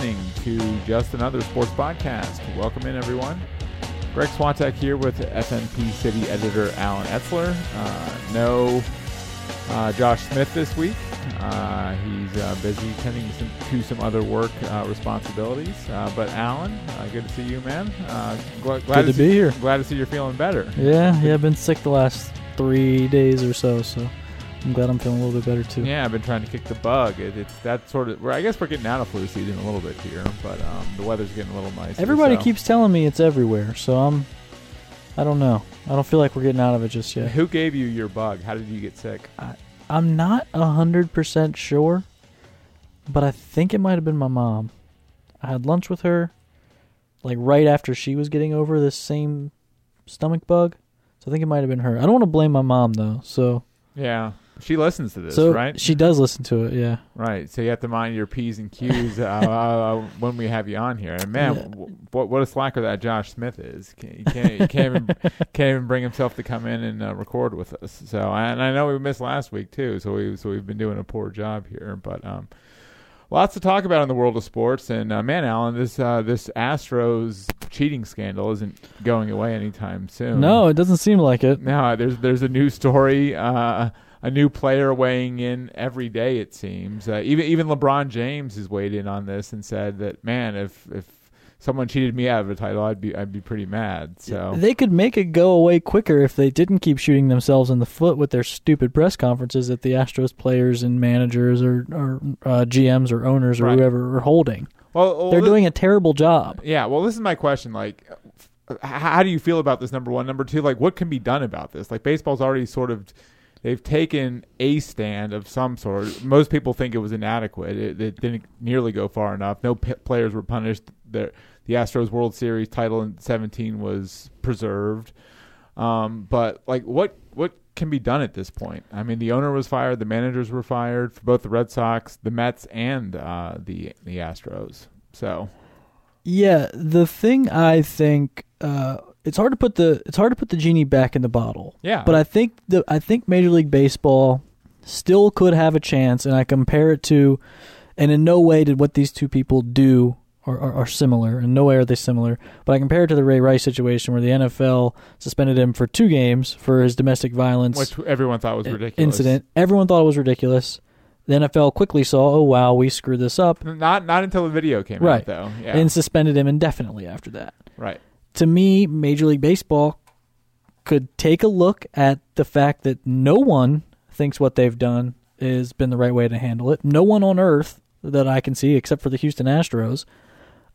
listening to Just Another Sports Podcast. Welcome in, everyone. Greg Swatek here with FNP City editor Allen Etzler. Uh, no uh, Josh Smith this week. Uh, he's uh, busy tending some, to some other work uh, responsibilities. Uh, but Allen, uh, good to see you, man. Gl- glad good to, see, be here. Glad to see you're feeling better. Yeah, yeah. I've been sick the last three days or so, so I'm glad I'm feeling a little bit better too. Yeah, I've been trying to kick the bug. It, it's that sort of. I guess we're getting out of flu season a little bit here, but um, the weather's getting a little nice. Everybody so. keeps telling me it's everywhere, so I'm. I don't know. I don't feel like we're getting out of it just yet. Who gave you your bug? How did you get sick? I, I'm not hundred percent sure, but I think it might have been my mom. I had lunch with her, like right after she was getting over this same stomach bug. So I think it might have been her. I don't want to blame my mom though. So yeah, she listens to this, so right? She does listen to it, yeah. Right. So you have to mind your p's and q's uh, uh, when we have you on here. And man, Yeah. w- what what a slacker that Josh Smith is. Can't- He can't, he can't even can't even bring himself to come in and uh, record with us. So and I know we missed last week too. So we so we've been doing a poor job here, but um. Lots to talk about in the world of sports, and uh, man, Allen, this uh, this Astros cheating scandal isn't going away anytime soon. No, it doesn't seem like it. No, there's there's a new story, uh, a new player weighing in every day. It seems uh, even even LeBron James has weighed in on this and said that man, if if someone cheated me out of a title, I'd be I'd be pretty mad. So They could make it go away quicker if they didn't keep shooting themselves in the foot with their stupid press conferences that the Astros players and managers or, or uh, GMs or owners or Right. whoever are holding. well, well, They're this- doing a terrible job. Yeah, well, this is my question. Like, how do you feel about this? Number one, number two, like, what can be done about this? Like, baseball's already sort of they've taken a stand of some sort. Most people think it was inadequate. It, it didn't nearly go far enough. No p- players were punished. The the Astros World Series title in seventeen was preserved. Um, but like, what what can be done at this point? I mean, the owner was fired. The managers were fired for both the Red Sox, the Mets, and uh, the the Astros. So. Yeah, the thing I think uh, it's hard to put the it's hard to put the genie back in the bottle. Yeah. But I think the I think Major League Baseball still could have a chance, and I compare it to, and in no way did what these two people do are, are, are similar. In no way are they similar. But I compare it to the Ray Rice situation where the NFL suspended him for two games for his domestic violence which everyone thought was ridiculous. incident. Everyone thought it was ridiculous. The NFL quickly saw, oh wow, we screwed this up, Not not until the video came Right. out, though. Yeah, and suspended him indefinitely after that. right. to me, Major League Baseball could take a look at the fact that no one thinks what they've done has been the right way to handle it. No one on earth that I can see, except for the Houston Astros,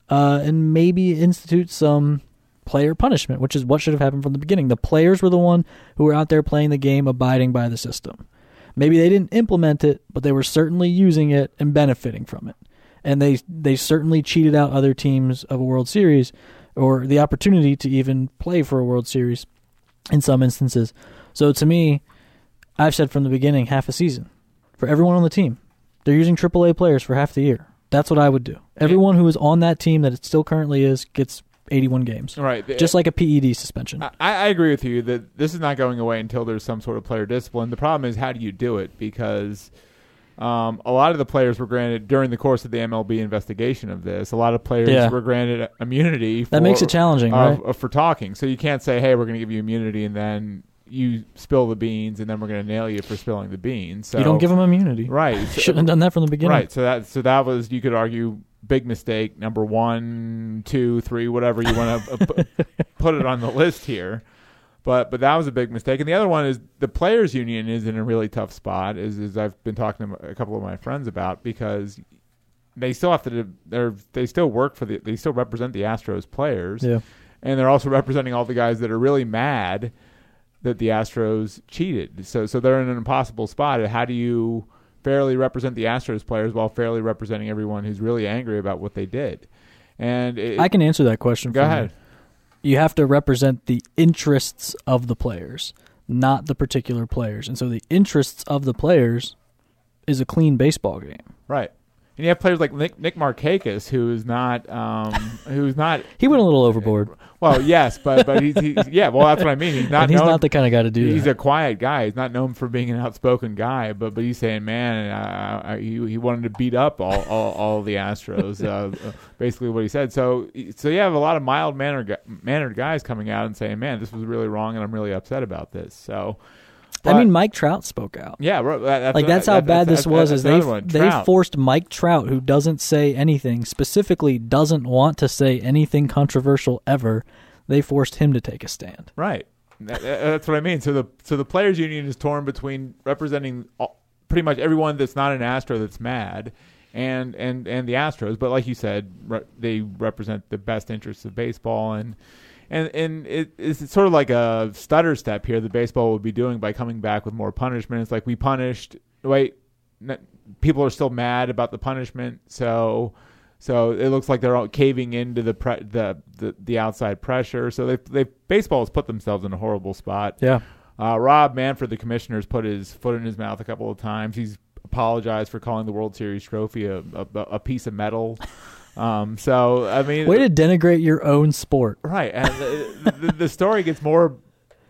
uh, and maybe institute some player punishment, which is what should have happened from the beginning. The players were the one who were out there playing the game, abiding by the system. Maybe they didn't implement it, but they were certainly using it and benefiting from it. And they they certainly cheated out other teams of a World Series or the opportunity to even play for a World Series in some instances. So to me, I've said from the beginning half a season for everyone on the team. They're using AAA players for half the year. That's what I would do. Everyone who is on that team that it still currently is gets 81 games. Right. Just like a PED suspension. I, I agree with you that this is not going away until there's some sort of player discipline. The problem is how do you do it? Because um, a lot of the players were granted during the course of the MLB investigation of this. A lot of players Yeah. were granted immunity. For, That makes it challenging, of- right? for talking. So you can't say, "Hey, we're going to give you immunity," and then you spill the beans, and then we're going to nail you for spilling the beans. So you don't give them immunity. right. You shouldn't have done that from the beginning. Right. So that so that was you could argue big mistake number one, two, three, whatever you want to put it on the list here. But but that was a big mistake. And the other one is the players union is in a really tough spot. Is as I've been talking to a couple of my friends about because they still have to they're they still work for the they still represent the Astros players Yeah. and they're also representing all the guys that are really mad that the Astros cheated. So so they're in an impossible spot. How do you fairly represent the Astros players while fairly representing everyone who's really angry about what they did? And it, I can answer that question. go for you. ahead. You have to represent the interests of the players, not the particular players. And so the interests of the players is a clean baseball game. Right. And you have players like Nick, Nick Markakis, who is not, um, who's not. He went a little overboard. Well, yes, but but he's, he's yeah. Well, that's what I mean. He's not. and he's known- not the kind of guy to do He's that. a quiet guy. He's not known for being an outspoken guy, but but he's saying, man, uh, uh, he he wanted to beat up all all, all the Astros. Uh, uh, basically, what he said. So so you have a lot of mild mannered mannered guys coming out and saying, man, this was really wrong, and I'm really upset about this. So. I mean, Mike Trout spoke out. yeah, right, that- that's Like that's how bad this was. Is they one. they forced Mike Trout, who doesn't say anything, specifically doesn't want to say anything controversial ever. They forced him to take a stand. Right. That- that- That's what I mean. So the so the players' union is torn between representing all, pretty much everyone that's not an Astro that's mad, and and and the Astros. But like you said, re- they represent the best interests of baseball, and and and it, it's sort of like a stutter step here that baseball would be doing by coming back with more punishment. It's like we punished. Wait, n- people are still mad about the punishment, so. So it looks like they're all caving into the pre- the, the the outside pressure. So they they baseball has put themselves in a horrible spot. Yeah. Uh, Rob Manfred, the commissioner's put his foot in his mouth a couple of times. He's apologized for calling the World Series trophy a a, a piece of metal. Um, so I mean, Way to denigrate your own sport. right, and the, the, the story gets more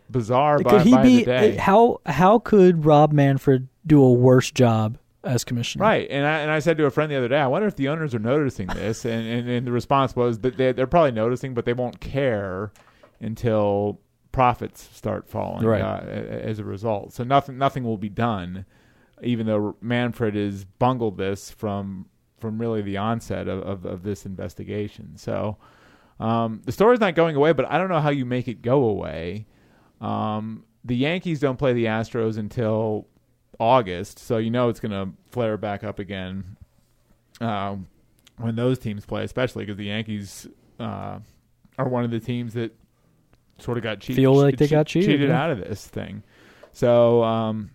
bizarre by, Could he by be the day. how how could Rob Manfred do a worse job as commissioner? Right, and I and I said to a friend the other day, I wonder if the owners are noticing this, and and, and the response was that they, they're probably noticing, but they won't care until profits start falling Right. uh, as a result. So nothing nothing will be done, even though Manfred has bungled this from from really the onset of, of, of this investigation. So um, the story's not going away, but I don't know how you make it go away. Um, the Yankees don't play the Astros until August, so you know it's going to flare back up again uh, when those teams play, especially because the Yankees uh, are one of the teams that sort of got cheated. Feel like they got cheated, yeah. out of this thing. So um,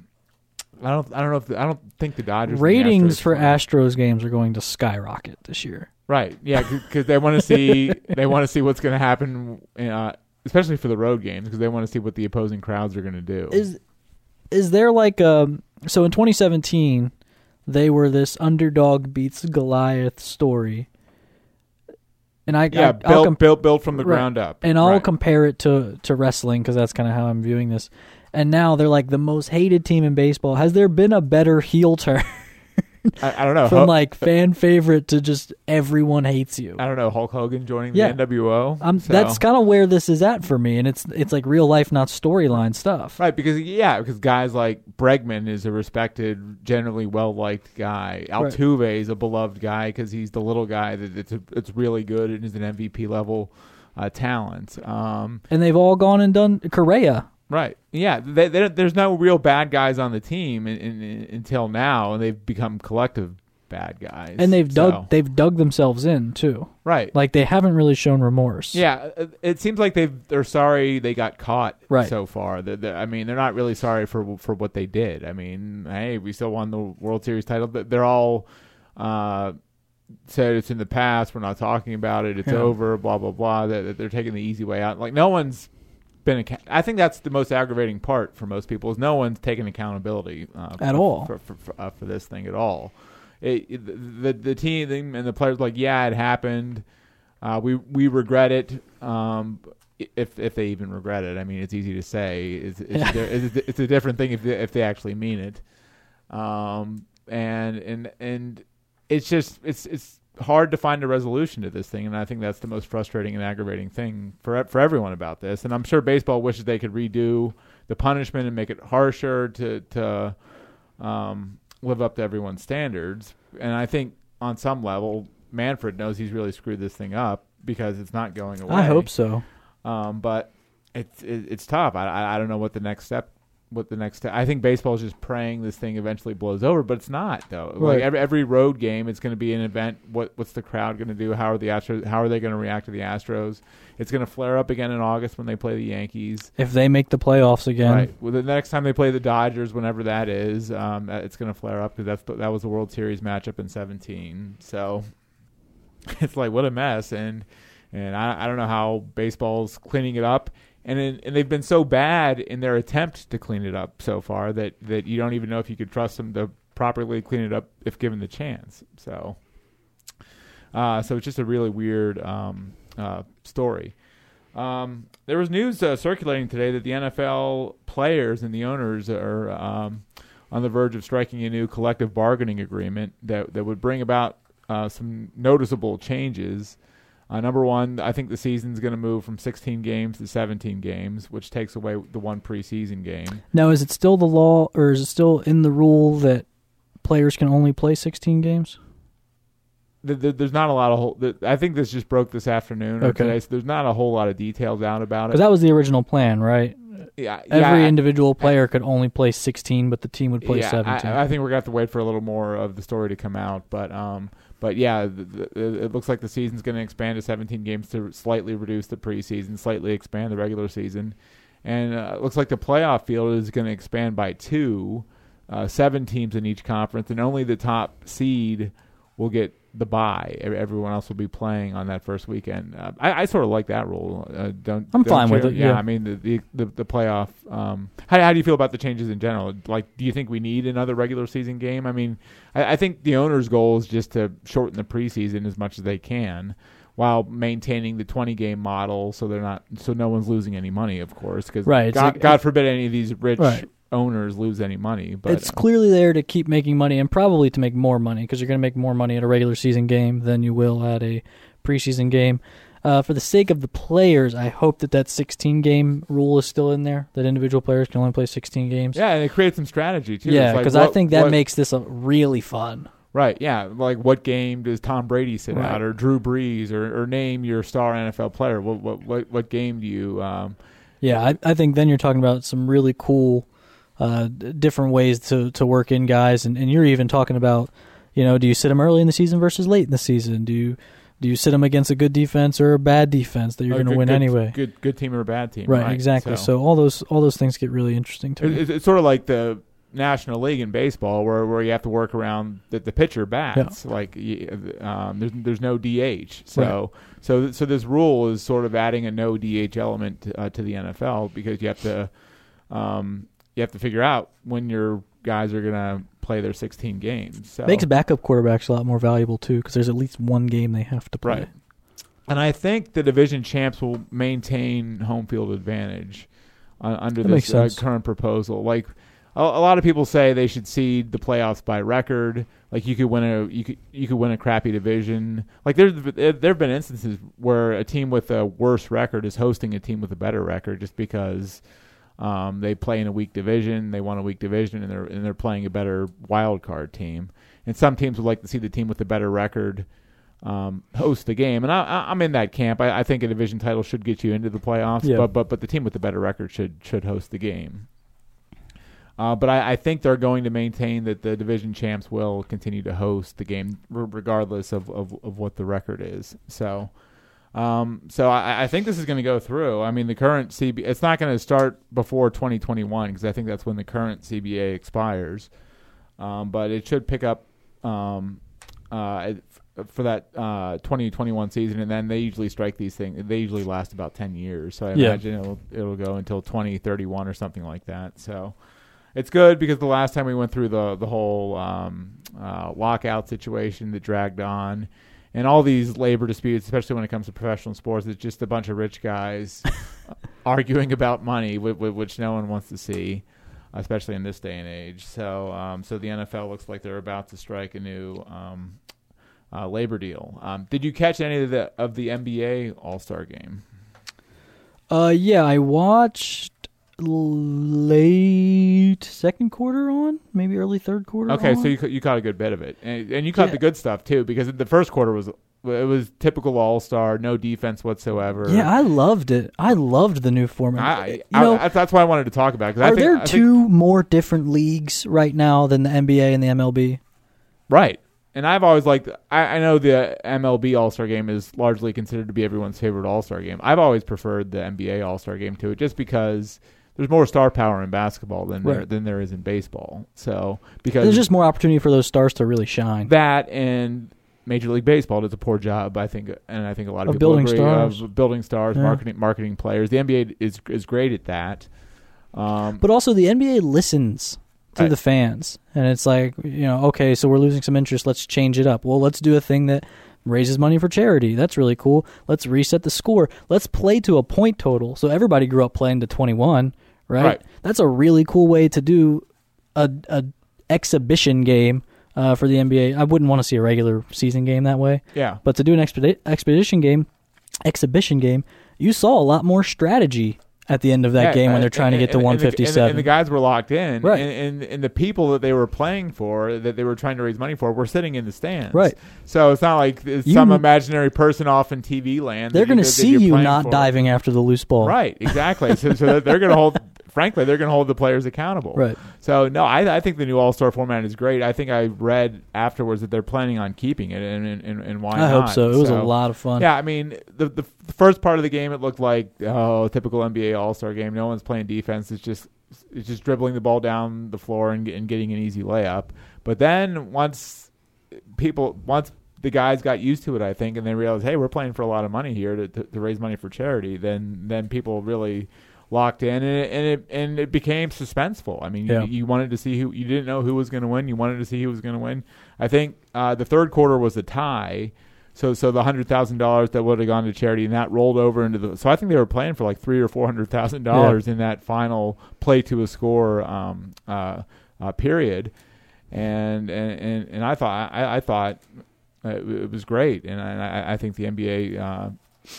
I don't, I don't know if the, I don't think the Dodgers and the Ratings Astros for. Astros games are going to skyrocket this year. Right. Yeah, because they want to see they want to see what's going to happen, uh, especially for the road games, because they want to see what the opposing crowds are going to do. Is is there like um so in 2017 they were this underdog beats Goliath story. And I yeah, I, built com- built built from the Right. ground up. and I'll Right. compare it to to wrestling because that's kind of how I'm viewing this. And now they're like the most hated team in baseball. Has there been a better heel turn I, I don't know. from Hulk- like fan favorite to just everyone hates you? I don't know Hulk Hogan joining Yeah. the NWO. Um, so- That's kind of where this is at for me, and it's it's like real life, not storyline stuff. right because yeah, because guys like Bregman is a respected, generally well liked guy. Altuve is a beloved guy because he's the little guy that it's a, it's really good and is an MVP level uh, talent. Um, And they've all gone and done Correa. Right. Yeah. They, they, there's no real bad guys on the team in, in, in- until now, and they've become collective bad guys. and they've dug So- they've dug themselves in too. right. Like they haven't really shown remorse. yeah. it- seems like they've they're sorry they got caught Right. so far. That I mean, they're not really sorry for for what they did. I mean, hey, we still won the World Series title, they're all. Uh, said it's in the past. We're not talking about it. It's Yeah. over. Blah blah blah. That, that they're taking the easy way out. Like no one's been. I think that's the most aggravating part for most people is no one's taking accountability uh, At for, all. for for, for, uh, for this thing at all. It, it- the the team and the players like yeah it happened. Uh, we we regret it. Um, if if they even regret it, I mean it's easy to say. It's it's, Yeah. it's a different thing if they, if they actually mean it. Um, and and and it's just it's it's hard to find a resolution to this thing, and I think that's the most frustrating and aggravating thing for for everyone about this. And I'm sure baseball wishes they could redo the punishment and make it harsher to to um, live up to everyone's standards. And I think on some level, Manfred knows he's really screwed this thing up because it's not going away. I hope so. Um, but it's it's tough. I, I I don't know what the next step. What the next? I think baseball is just praying this thing eventually blows over, but it's not though. Right. Like every every road game, it's going to be an event. What what's the crowd going to do? How are the Astros? How are they going to react to the Astros? It's going to flare up again in August when they play the Yankees. If they make the playoffs again, Right. Well, the next time they play the Dodgers, whenever that is, um, it's going to flare up because that's the, that was the World Series matchup in '17. So it's like what a mess, and and I, I don't know how baseball's cleaning it up, and in, and they've been so bad in their attempt to clean it up so far that that you don't even know if you could trust them to properly clean it up if given the chance. So, uh, so it's just a really weird um, uh, story. Um, there was news uh, circulating today that the NFL players and the owners are um, on the verge of striking a new collective bargaining agreement that that would bring about uh, some noticeable changes. Uh, number one, I think the season's going to move from 16 games to 17 games, which takes away the one preseason game. Now, is it still the law, or is it still in the rule that players can only play 16 games? The, the, there's not a lot of whole. The, I think this just broke this afternoon or Okay. today, so there's not a whole lot of details out about it. Because that was the original plan, right? yeah, Every yeah, individual player could only play 16, but the team would play yeah, 17. I, I think we're gonna have to wait for a little more of the story to come out, but um, but yeah, the, the, it looks like the season's going to expand to 17 games to slightly reduce the preseason, slightly expand the regular season, and uh, it looks like the playoff field is going to expand by two, uh, seven teams in each conference, and only the top seed will get the bye. E- Everyone else will be playing on that first weekend. Uh, I, I sort of like that rule. Uh, don't I'm don't fine with it, Yeah, yeah. I mean the the the, the playoff. Um, how how do you feel about the changes in general? Like, do you think we need another regular season game? I mean, I, I think the owner's goal is just to shorten the preseason as much as they can. While maintaining the 20 game model, so they're not, so no one's losing any money, of course, because Right, God, like- God forbid any of these rich Right. Owners lose any money. But it's clearly there to keep making money and probably to make more money because you're going to make more money at a regular season game than you will at a preseason game. Uh, for the sake of the players, I hope that that 16 game rule is still in there. That individual players can only play 16 games. yeah, and it creates some strategy too. Yeah, It's like, because I think that what- makes this a really fun. Right, yeah. Like what game does Tom Brady sit Right. out or Drew Brees or, or name your star NFL player? What what what, what game do you um Yeah, I, I think then you're talking about some really cool, uh, different ways to, to work in guys, and, and you're even talking about, you know, do you sit them early in the season versus late in the season? Do you do you sit them against a good defense or a bad defense that you're going to win good- anyway? Good good team or a bad team. Right, Right, exactly. So. all those all those things get really interesting to it- me. it's, sort of like the National League in baseball where, where you have to work around the, the pitcher bats. Like um, there's there's no DH. So so so this rule is sort of adding a no DH element uh, to the NFL because you have to um, you have to figure out when your guys are gonna play their 16 games. So Makes backup quarterbacks a lot more valuable too, because there's at least one game they have to play. Right. And I think the division champs will maintain home field advantage uh, under That this uh, current proposal. Like a, a lot of people say, they should seed the playoffs by record. Like you could win a you could you could win a crappy division. Like there's there have been instances where a team with a worse record is hosting a team with a better record just because. Um, they play in a weak division. They won a weak division, and they're and they're playing a better wild card team. And some teams would like to see the team with the better record um, host the game, and I, I, I'm in that camp. I, I think a division title should get you into the playoffs, Yeah. but but but the team with the better record should should host the game. Uh, but I, I think they're going to maintain that the division champs will continue to host the game, regardless of, of, of what the record is. So, um, so I, I think this is going to go through. I mean, the current CB, it's not going to start before 2021 because I think that's when the current CBA expires. Um, but it should pick up um, uh, for that uh, 2021 season, and then they usually strike these things. They usually last about 10 years, so I Yeah. imagine it'll it'll go until 2031 or something like that. So it's good because the last time we went through the the whole um, uh, lockout situation that dragged on, and all these labor disputes, especially when it comes to professional sports, it's just a bunch of rich guys arguing about money, whi- whi- which no one wants to see, especially in this day and age. So, um, so the NFL looks like they're about to strike a new um, uh, labor deal. Um, did you catch any of the of the NBA All Star game? Uh, yeah, I watched late second quarter on, maybe early third quarter. Okay, on. so you ca- you caught a good bit of it, and, and you caught Yeah. the good stuff too, because the first quarter was it was typical All Star, no defense whatsoever. yeah, I loved it. I loved the new format. I, you I, know, I- that's why I wanted to talk about. it, 'cause I are think, there I think- two more different leagues right now than the NBA and the MLB? right? And I've always liked. I, I know the MLB All Star Game is largely considered to be everyone's favorite All Star game. I've always preferred the NBA All Star Game to it, just because there's more star power in basketball than there than there is in baseball. So because There's just more opportunity for those stars to really shine. that and Major League Baseball does a poor job, I think, and I think a lot of, Of people building agree stars. of building stars, Yeah. marketing marketing players. The NBA is is great at that. Um, But also, the NBA listens to Right. the fans, and it's like you know, okay, so we're losing some interest. Let's change it up. Well, let's do a thing that raises money for charity. That's really cool. Let's reset the score. Let's play to a point total. So everybody grew up playing to twenty one, right? Right. That's a really cool way to do a a exhibition game uh, for the NBA. I wouldn't want to see a regular season game that way. Yeah. But to do an expedi- expedition game, exhibition game, you saw a lot more strategy at the end of that Yeah, game when they're trying to get to and- and the- and the- 157. And the, guys were locked in, Right. And, and and the people that they were playing for, that they were trying to raise money for, were sitting in the stands, Right. So it's not like it's You- some imaginary person off in TV land. they're going to see you not diving after the loose ball. Right, exactly. so, so they're going to hold. Frankly, they're going to hold the players accountable. Right. So no, I, I think the new All Star format is great. I think I read afterwards that they're planning on keeping it, and and, and, why I not? hope so. It was a lot of fun. Yeah, I mean, the, the the first part of the game, it looked like oh, typical NBA All Star game. No one's playing defense. It's just it's just dribbling the ball down the floor and, and getting an easy layup. But then once people once the guys got used to it, I think, and they realized, hey, we're playing for a lot of money here to, to, to raise money for charity. Then then people really locked in, and it, and it and it became suspenseful. I mean, Yeah. you, you wanted to see who you didn't know who was going to win. You wanted to see who was going to win. I think uh, the third quarter was a tie. So, so the hundred thousand dollars that would have gone to charity, and that rolled over into the. So I think they were playing for like three or four hundred thousand dollars in that final play to a score um, uh, uh, period, and and and, and I thought I, I thought uh, it, it was great, and I, I think the NBA.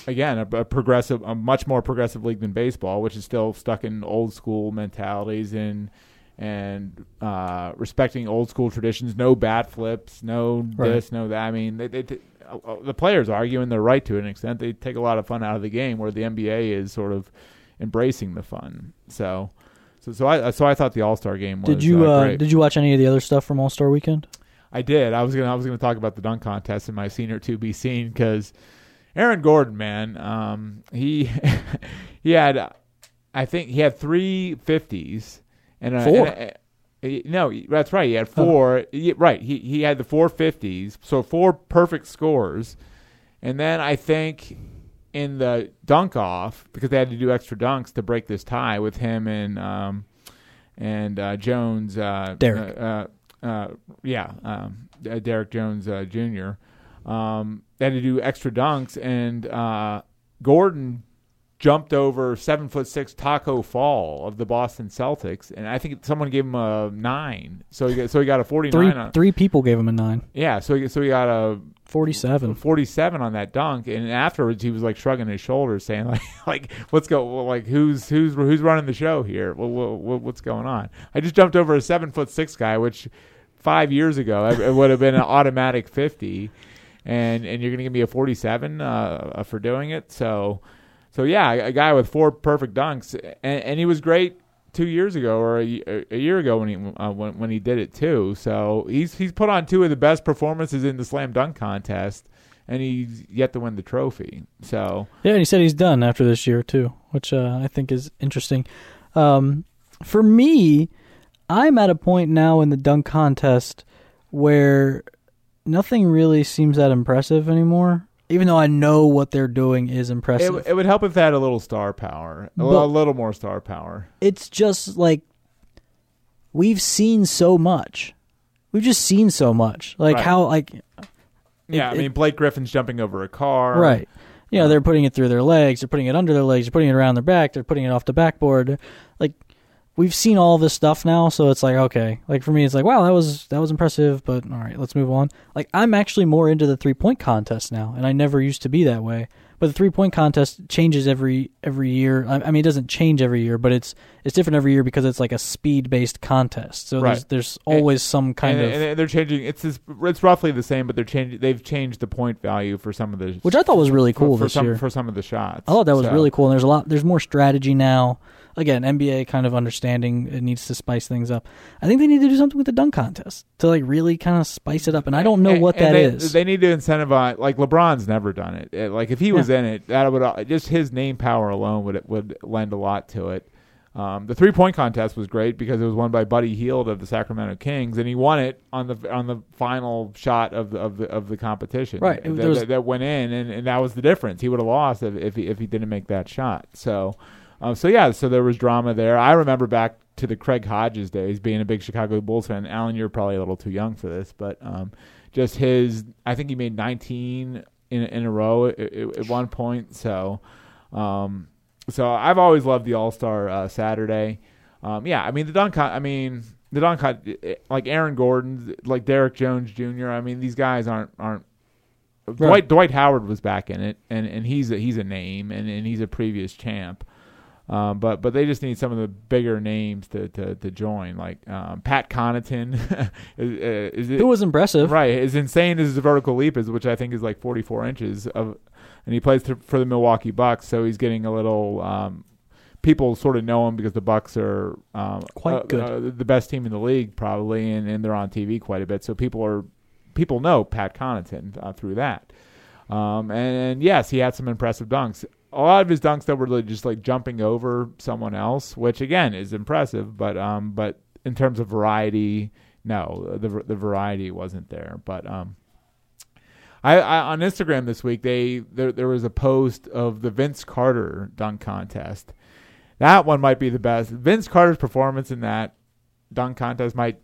Again, a, a progressive, a much more progressive league than baseball, which is still stuck in old school mentalities and and uh, respecting old school traditions. No bat flips, no Right. this, no that. I mean, they, they, uh, uh, the players argue, and they're right to an extent. They take a lot of fun out of the game, where the NBA is sort of embracing the fun. So, so, so I, so I thought the All Star game was. Did you uh, uh, did you watch any of the other stuff from All Star Weekend? I did. I was gonna. I was gonna talk about the dunk contest in my senior two be seen because Aaron Gordon, man, um, he he had, I think he had three fifties and a, Four? and a- uh, no, that's right. He had four. he- right. He he had the four fifties. So four perfect scores, and then I think in the dunk off because they had to do extra dunks to break this tie with him and um and uh, Jones. Uh, Derrick. Uh, uh, uh, yeah, um, uh, Derrick Jones uh, Jr. Um, they had to do extra dunks, and uh, Gordon jumped over seven foot six Tacko Fall of the Boston Celtics, and I think someone gave him a nine, so he got, so he got a forty Three nine. On, three people gave him a nine. yeah, so he, so he got a Forty seven. 47 on that dunk and afterwards he was like shrugging his shoulders saying like like what's go like who's who's who's running the show here what, what, what's going on i just jumped over a seven foot six guy which five years ago it, it would have been an automatic 50 and and you're gonna give me a 47 uh, for doing it so so yeah a, a guy with four perfect dunks and, and he was great two years ago or a year ago when he uh, when, when he did it too. So he's he's put on two of the best performances in the slam dunk contest, and he's yet to win the trophy. So Yeah, and he said he's done after this year too, which uh, I think is interesting. Um, for me, I'm at a point now in the dunk contest where nothing really seems that impressive anymore. Even though I know what they're doing is impressive, w- it would help if they had a little star power, a, little, more star power. it's just like we've seen so much. We've just seen so much. Like Right. how like Yeah, I it- mean Blake Griffin's jumping over a car. Right. You know, Uh, they're putting it through their legs, they're putting it under their legs, they're putting it around their back, they're putting it off the backboard. Like we've seen all this stuff now, so it's like okay. Like for me it's like, wow, that was that was impressive, but all right, let's move on. Like I'm actually more into the three-point contest now, and I never used to be that way. But the three-point contest changes every every year. I, I mean, it doesn't change every year, but it's it's different every year because it's like a speed-based contest. So there's Right. there's always some kind and, of and they're changing. It's this, it's roughly the same, but they're changing. They've changed the point value for some of the which I thought was really cool for, for this some year. for some of the shots. I thought that was So- really cool. And there's a lot. There's more strategy now. Again, NBA kind of understanding it needs to spice things up. I think they need to do something with the dunk contest to like really kind of spice it up. And I don't know And- what that they, is. They need to incentivize. Like LeBron's never done it. Uh, Like if he was in it, that would uh, just his name power alone would would lend a lot to it. Um, the three point contest was great because it was won by Buddy Hield of the Sacramento Kings, and he won it on the on the final shot of the of the of the competition. Right. That, was- that, that went in, and, and that was the difference. He would have lost if if he, if he didn't make that shot. So, um, so yeah, so there was drama there. I remember back to the Craig Hodges days, being a big Chicago Bulls fan. Allen, you're probably a little too young for this, but um, just his, I think he made 19 in in a row at, at one point. So, um, so I've always loved the All Star uh, Saturday. Um, yeah, I mean the dunk. I mean the dunk. Like Aaron Gordon, like Derrick Jones Jr. I mean these guys aren't aren't. Right. Dwight Dwight Howard was back in it, and, and he's a, he's a name, and, and he's a previous champ. Um, but but they just need some of the bigger names to to, to join, like um, Pat Connaughton. is, uh, is it, It was impressive. Right, as insane as his vertical leap is, which I think is like 44 inches of, and he plays th- for the Milwaukee Bucks, so he's getting a little. Um, people sort of know him because the Bucks are um, Quite uh, good. uh, the best team in the league, probably, and, and they're on TV quite a bit. So people are people know Pat Connaughton uh, through that. Um, and, and yes, he had some impressive dunks. A lot of his dunks though were really just like jumping over someone else, which again is impressive. But um, but in terms of variety, no, the the variety wasn't there. But um, I, I on Instagram this week they there there was a post of the Vince Carter dunk contest. That one might be the best. Vince Carter's performance in that dunk contest might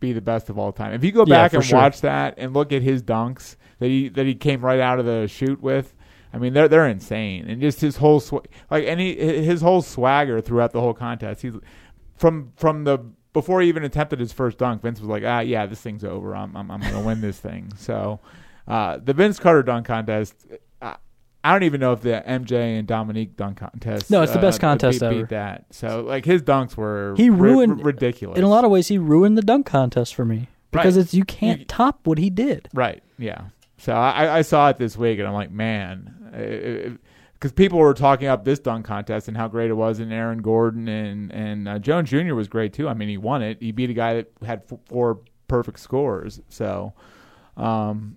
be the best of all time. If you go back for and sure. watch that and look at his dunks that he that he came right out of the chute with, I mean they're they're insane. And just his whole sw- like any his whole swagger throughout the whole contest. He's from from the before he even attempted his first dunk, Vince was like, "Ah, yeah, this thing's over. I'm I'm, I'm going to win this thing." So, uh, the Vince Carter dunk contest, uh, I don't even know if the MJ and Dominique dunk contest. No, it's the uh, best contest beat, ever. Beat that. So, like his dunks were He ruined- ridiculous In a lot of ways, he ruined the dunk contest for me because Right. it's you can't You- top what he did. Right. Yeah. So I, I saw it this week, and I'm like, man, because people were talking up this dunk contest and how great it was, and Aaron Gordon and and uh, Jones Jr. was great too. I mean, he won it. He beat a guy that had four perfect scores. So, um,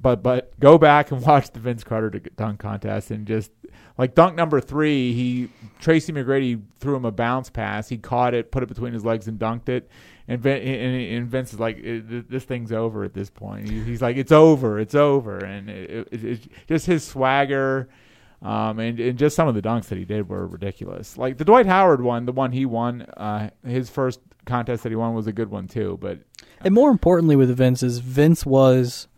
but but go back and watch the Vince Carter dunk contest and just like dunk number three, he Tracy McGrady threw him a bounce pass. He caught it, put it between his legs, and dunked it. And, Vin, and, and Vince is like, this thing's over at this point. He's like, it's over, it's over, and it, it, it, just his swagger, um, and, and just some of the dunks that he did were ridiculous. Like the Dwight Howard one, the one he won, uh, his first contest that he won was a good one too. But And more importantly, with Vince is Vince was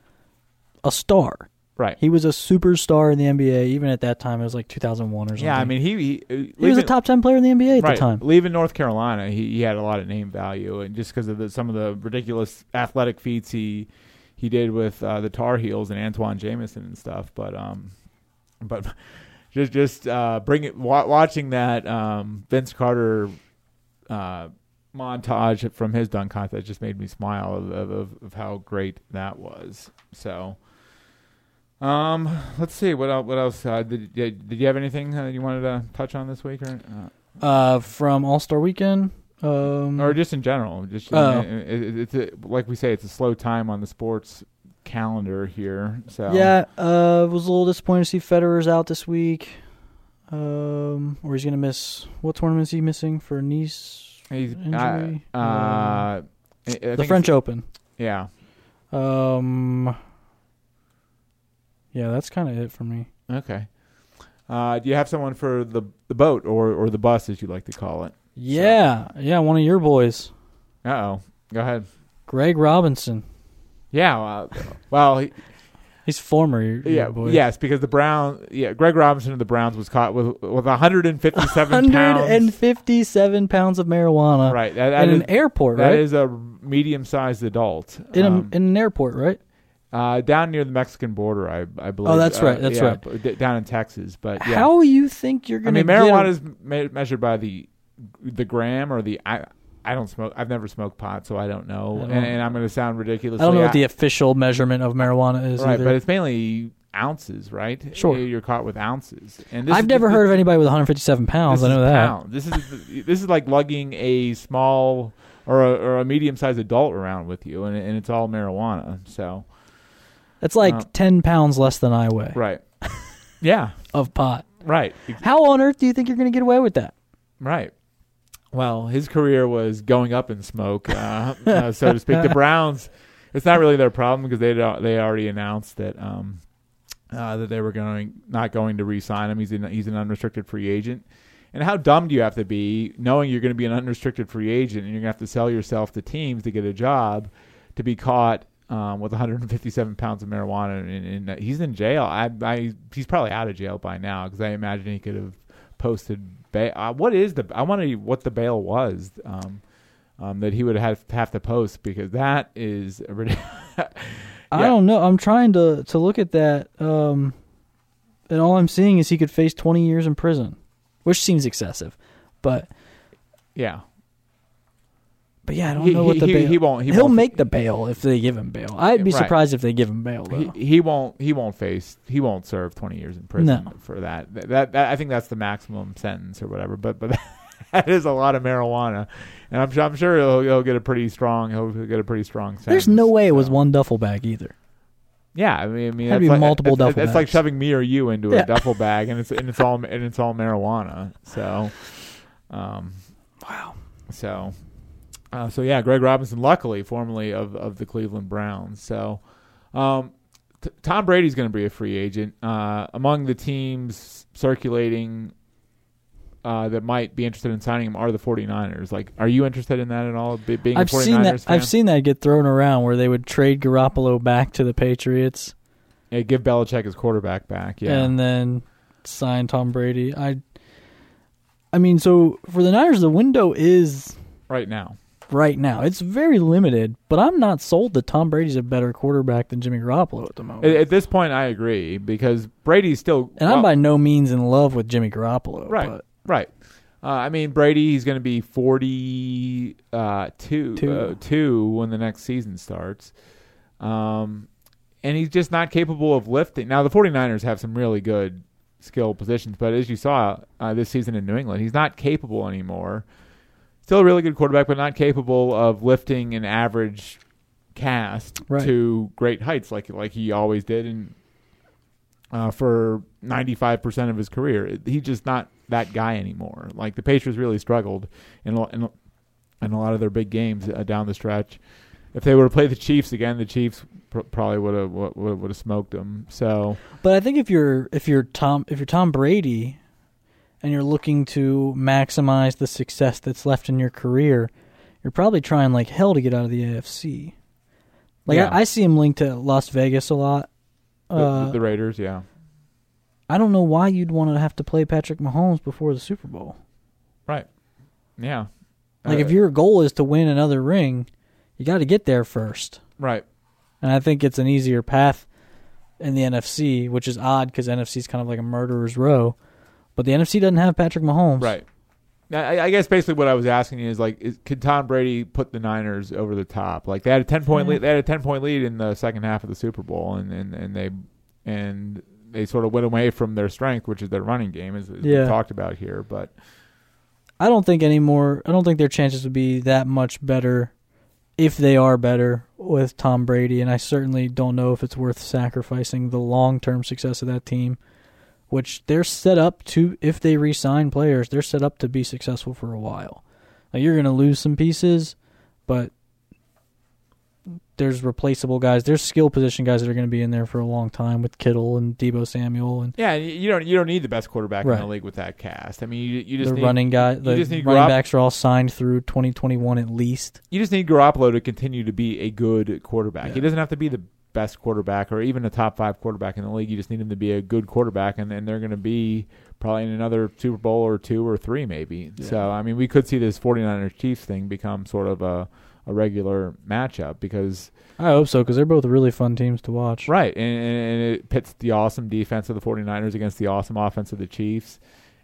a star. right, He was a superstar in the NBA. Even at that time, it was like 2001 or something. yeah, I mean he he, he was a top 10 player in the NBA at right, the time. Leaving North Carolina, he, he had a lot of name value, and just because of the, some of the ridiculous athletic feats he he did with uh, the Tar Heels and Antawn Jamison and stuff. But um, but just just uh, bring it wa- watching that um, Vince Carter uh, montage from his dunk contest just made me smile of, of, of, of how great that was. So. Um, let's see what else. What else? Uh, did did you have anything uh, you wanted to touch on this week, or uh, Uh, from All Star Weekend. Um, or just in general. Just Oh. it, it, it's a, like we say, it's a slow time on the sports calendar here. So Yeah, uh, was a little disappointed to see Federer's out this week. Um, or he's gonna miss. What tournament is he missing for Nice? he's Injury? Uh, uh, I- I the French Open. Yeah. Um, yeah, that's kind of it for me. Okay. Uh, do you have someone for the the boat or or the bus, as you like to call it? Yeah, yeah, one of your boys, Uh oh. Go ahead. Greg Robinson. Yeah. Well, well he, He's former your, your yeah. boy. Yes, because the Brown. Yeah, Greg Robinson of the Browns was caught with with 157 pounds. 157 pounds of marijuana Right. That, that in is an airport, that right? is a medium sized adult. in, Um, in an airport, right? Uh, down near the Mexican border, I I believe. Oh, that's Uh, right, that's yeah, right. d- down in Texas, but yeah. How you think you're gonna? I mean, marijuana is me- measured by the the gram or the. I I don't smoke. I've never smoked pot, so I don't know. I don't- and, and I'm going to sound ridiculous. I don't know what the official measurement of marijuana is right, either. but it's mainly ounces, right? Sure. you're caught with ounces. And this I've is- never this- heard of anybody with 157 pounds. I know that. pound. This is this is like lugging a small or a, or a medium sized adult around with you, and and it's all marijuana. So It's like Uh, 10 pounds less than I weigh right, yeah, of pot. right. How on earth do you think you're going to get away with that? Right. Well, his career was going up in smoke, uh, uh, so to speak. The Browns, it's not really their problem because they they already announced that um, uh, that they were going not going to re-sign him. He's an, he's an unrestricted free agent, And how dumb do you have to be knowing you're going to be an unrestricted free agent and you're going to have to sell yourself to teams to get a job to be caught um, with 157 pounds of marijuana and, and he's in jail. I, I he's probably out of jail by now because I imagine he could have posted bail. Uh, what is the? I wonder what the bail was um, um, that he would have have to post because that is. Ridiculous. I don't know. I'm trying to to look at that, um, and all I'm seeing is he could face 20 years in prison, which seems excessive. But yeah. But yeah, I don't He- know what the he- bail. he won't- he will won't- make the bail if they give him bail. I'd be Right. surprised if they give him bail though. He, he won't. He won't face. He won't serve twenty years in prison No. for that. That, that. that- I think that's the maximum sentence or whatever. But but that is a lot of marijuana, and I'm sure I'm sure he'll, he'll get a pretty strong. He'll get a pretty strong sentence. There's no way it was one duffel bag either. Yeah, I mean, I mean, Had to that's be like, multiple it's, duffel It's like shoving me or you into Yeah. a duffel bag, and it's and it's all and it's all marijuana. So, um, Wow. so, uh, so yeah, Greg Robinson, luckily formerly of of the Cleveland Browns. So, um, t- Tom Brady's going to be a free agent. Uh, among the teams circulating uh, that might be interested in signing him are the 49ers. Like, are you interested in that at all? Be- being I've a 49ers seen that. fan? I've seen that get thrown around where they would trade Garoppolo back to the Patriots Yeah, give Belichick his quarterback back. Yeah, and then sign Tom Brady. I. I mean, so for the Niners, the window is right now. Right now. It's very limited, but I'm not sold that Tom Brady's a better quarterback than Jimmy Garoppolo at the moment. At, at this point, I agree because Brady's still and I'm by no means in love with Jimmy Garoppolo. right, But right. Uh, I mean, Brady, he's going to be forty uh, two, Two. Uh, two when the next season starts, um, and he's just not capable of lifting. Now, the 49ers have some really good skill positions, but as you saw uh, this season in New England, he's not capable anymore. Still a really good quarterback, but not capable of lifting an average cast Right. to great heights like like he always did and uh, for 95% of his career. He's just not that guy anymore. Like the Patriots really struggled in a- in, a- in a lot of their big games uh, down the stretch. If they were to play the Chiefs again, the Chiefs pr- probably would have would would have smoked them. So But I think if you're if you're Tom if you're Tom Brady and you're looking to maximize the success that's left in your career, you're probably trying like hell to get out of the AFC. Like Yeah. I, I see him linked to Las Vegas a lot. the, Uh, the Raiders, yeah, I don't know why you'd want to have to play Patrick Mahomes before the Super Bowl. right, yeah. Like Uh, if your goal is to win another ring, you got to get there first. right, And I think it's an easier path in the NFC, which is odd because NFC is kind of like a murderer's row. But the NFC doesn't have Patrick Mahomes. right. I, I guess basically what I was asking you is like, is, could Tom Brady put the Niners over the top? Like they had a ten point lead. They had a ten point lead in the second half of the Super Bowl, and and, and they and they sort of went away from their strength, which is their running game, as, as Yeah. we talked about here. But I don't think anymore. I don't think their chances would be that much better if they are better with Tom Brady. And I certainly don't know if it's worth sacrificing the long term success of that team, which they're set up to, if they re sign players, they're set up to be successful for a while. Now, you're going to lose some pieces, but there's replaceable guys. There's skill position guys that are going to be in there for a long time with Kittle and Deebo Samuel and yeah, you don't you don't need the best quarterback in the league with that cast. I mean, you, you just the need, running guy. The running Garopp- backs are all signed through 2021 at least. you just need Garoppolo to continue to be a good quarterback. Yeah. He doesn't have to be the best quarterback or even a top five quarterback in the league. You just need him to be a good quarterback, and, and they're going to be probably in another Super Bowl or two or three, maybe. Yeah. So, I mean, we could see this 49ers Chiefs thing become sort of a, a regular matchup because, I hope so because they're both really fun teams to watch. right, and, and and it pits the awesome defense of the 49ers against the awesome offense of the Chiefs.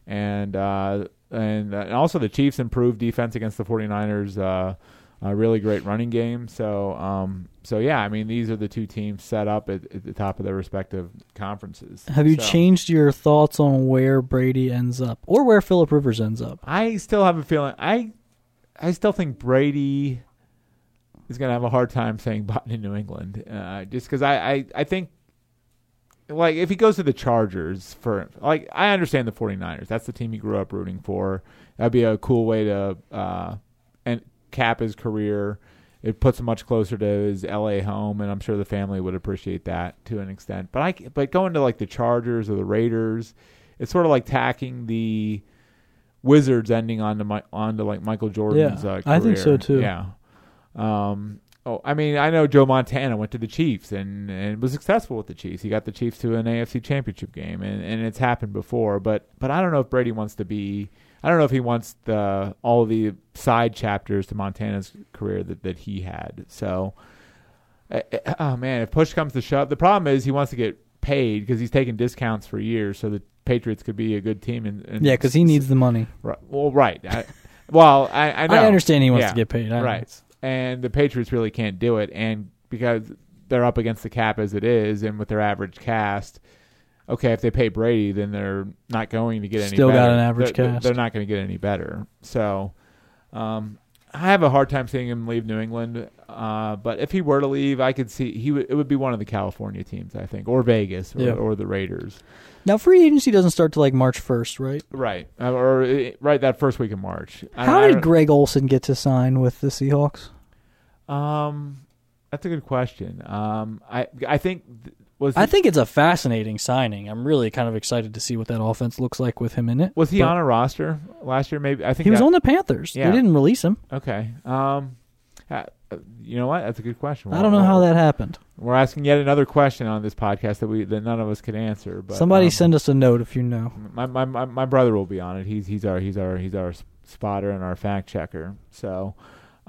And, uh, and, uh, and also the Chiefs improved defense against the 49ers. Uh, a really great running game. So, um, so yeah, I mean, these are the two teams set up at, at the top of their respective conferences. Have you So, changed your thoughts on where Brady ends up or where Philip Rivers ends up? I still have a feeling. I, I still think Brady is going to have a hard time saying bye to New England, uh, just because I, I, I think. Like if he goes to the Chargers for like I understand the 49ers. That's the team he grew up rooting for. That'd be a cool way to uh and cap his career. It puts him much closer to his LA home and I'm sure the family would appreciate that to an extent. But I but going to like the Chargers or the Raiders, it's sort of like tacking the Wizards ending on to my on to like Michael Jordan's. Yeah, uh, I think so, too. Yeah. Um. Oh, I mean, I know Joe Montana went to the Chiefs and, and was successful with the Chiefs. He got the Chiefs to an AFC Championship game, and, and it's happened before. But but I don't know if Brady wants to be. I don't know if he wants the all the side chapters to Montana's career that, that he had. So, uh, oh man, if push comes to shove, the problem is he wants to get paid because he's taking discounts for years, so the Patriots could be a good team. And, and Yeah, because he needs the money. Right. Well, right. I, well, I, I know. I understand he wants Yeah. to get paid. I Right. And the Patriots really can't do it, and because they're up against the cap as it is, and with their average cast, okay, if they pay Brady, then they're not going to get any. Still got better. an average They're- cast. They're not going to get any better. So, um, I have a hard time seeing him leave New England. Uh, but if he were to leave, I could see he would. It would be one of the California teams, I think, or Vegas, or, Yeah. or the Raiders. Now, free agency doesn't start till like March 1st, right? Right. Uh, or uh, right that first week in March. I- How I did Greg Olsen get to sign with the Seahawks? Um, that's a good question. Um, I I think th- was he, I think it's a fascinating signing. I'm really kind of excited to see what that offense looks like with him in it. was he but on a roster last year? Maybe I think He was that- on the Panthers. Yeah. They didn't release him. Okay. Um, uh, you know what? That's a good question. I don't know how that happened. We're asking yet another question on this podcast that we that none of us could answer. But Somebody um, send us a note if you know. my, my my my brother will be on it. He's he's our he's our he's our spotter and our fact checker. So.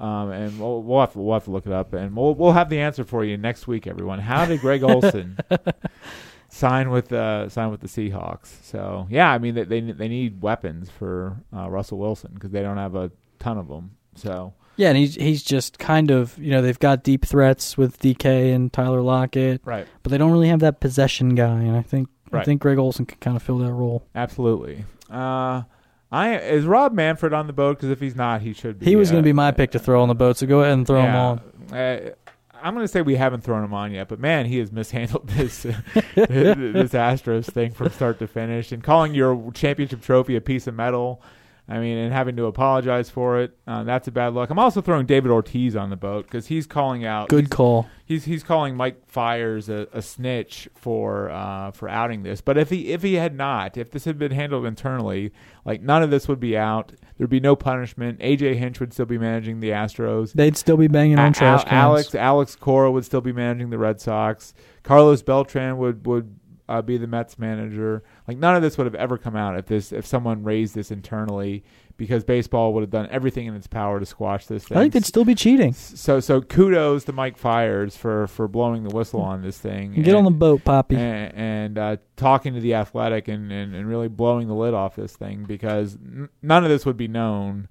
Um, and we'll, we'll have to we'll have to look it up, and we'll we'll have the answer for you next week, everyone. How did Greg Olsen sign with uh, sign with the Seahawks? So yeah, I mean they they, they need weapons for uh, Russell Wilson because they don't have a ton of them. So Yeah, and he's he's just kind of you know they've got deep threats with DK and Tyler Lockett, right, but they don't really have that possession guy. And I think I think Greg Olsen can kind of fill that role. absolutely. Uh, I is Rob Manfred on the boat? Because if he's not, he should be. He was uh, going to be my pick to throw on the boat, so go ahead and throw him on. Uh, I'm going to say we haven't thrown him on yet, but man, he has mishandled this this Astros thing from start to finish, and calling your championship trophy a piece of metal. I mean, and having to apologize for it. Uh, that's a bad look. I'm also throwing David Ortiz on the boat because he's calling out. Good call. He's he's calling Mike Fiers a, a snitch for uh, for outing this. But if he if he had not, if this had been handled internally, like none of this would be out. There'd be no punishment. AJ Hinch would still be managing the Astros. They'd still be banging on A- trash cans. Alex Alex Cora would still be managing the Red Sox. Carlos Beltran would would uh, be the Mets manager. Like none of this would have ever come out if this if someone raised this internally because baseball would have done everything in its power to squash this thing. I think they'd still be cheating. so so kudos to Mike Fiers for for blowing the whistle on this thing. Get on the boat, Papi. and, and uh, talking to the athletic and, and, and really blowing the lid off this thing because n- none of this would be known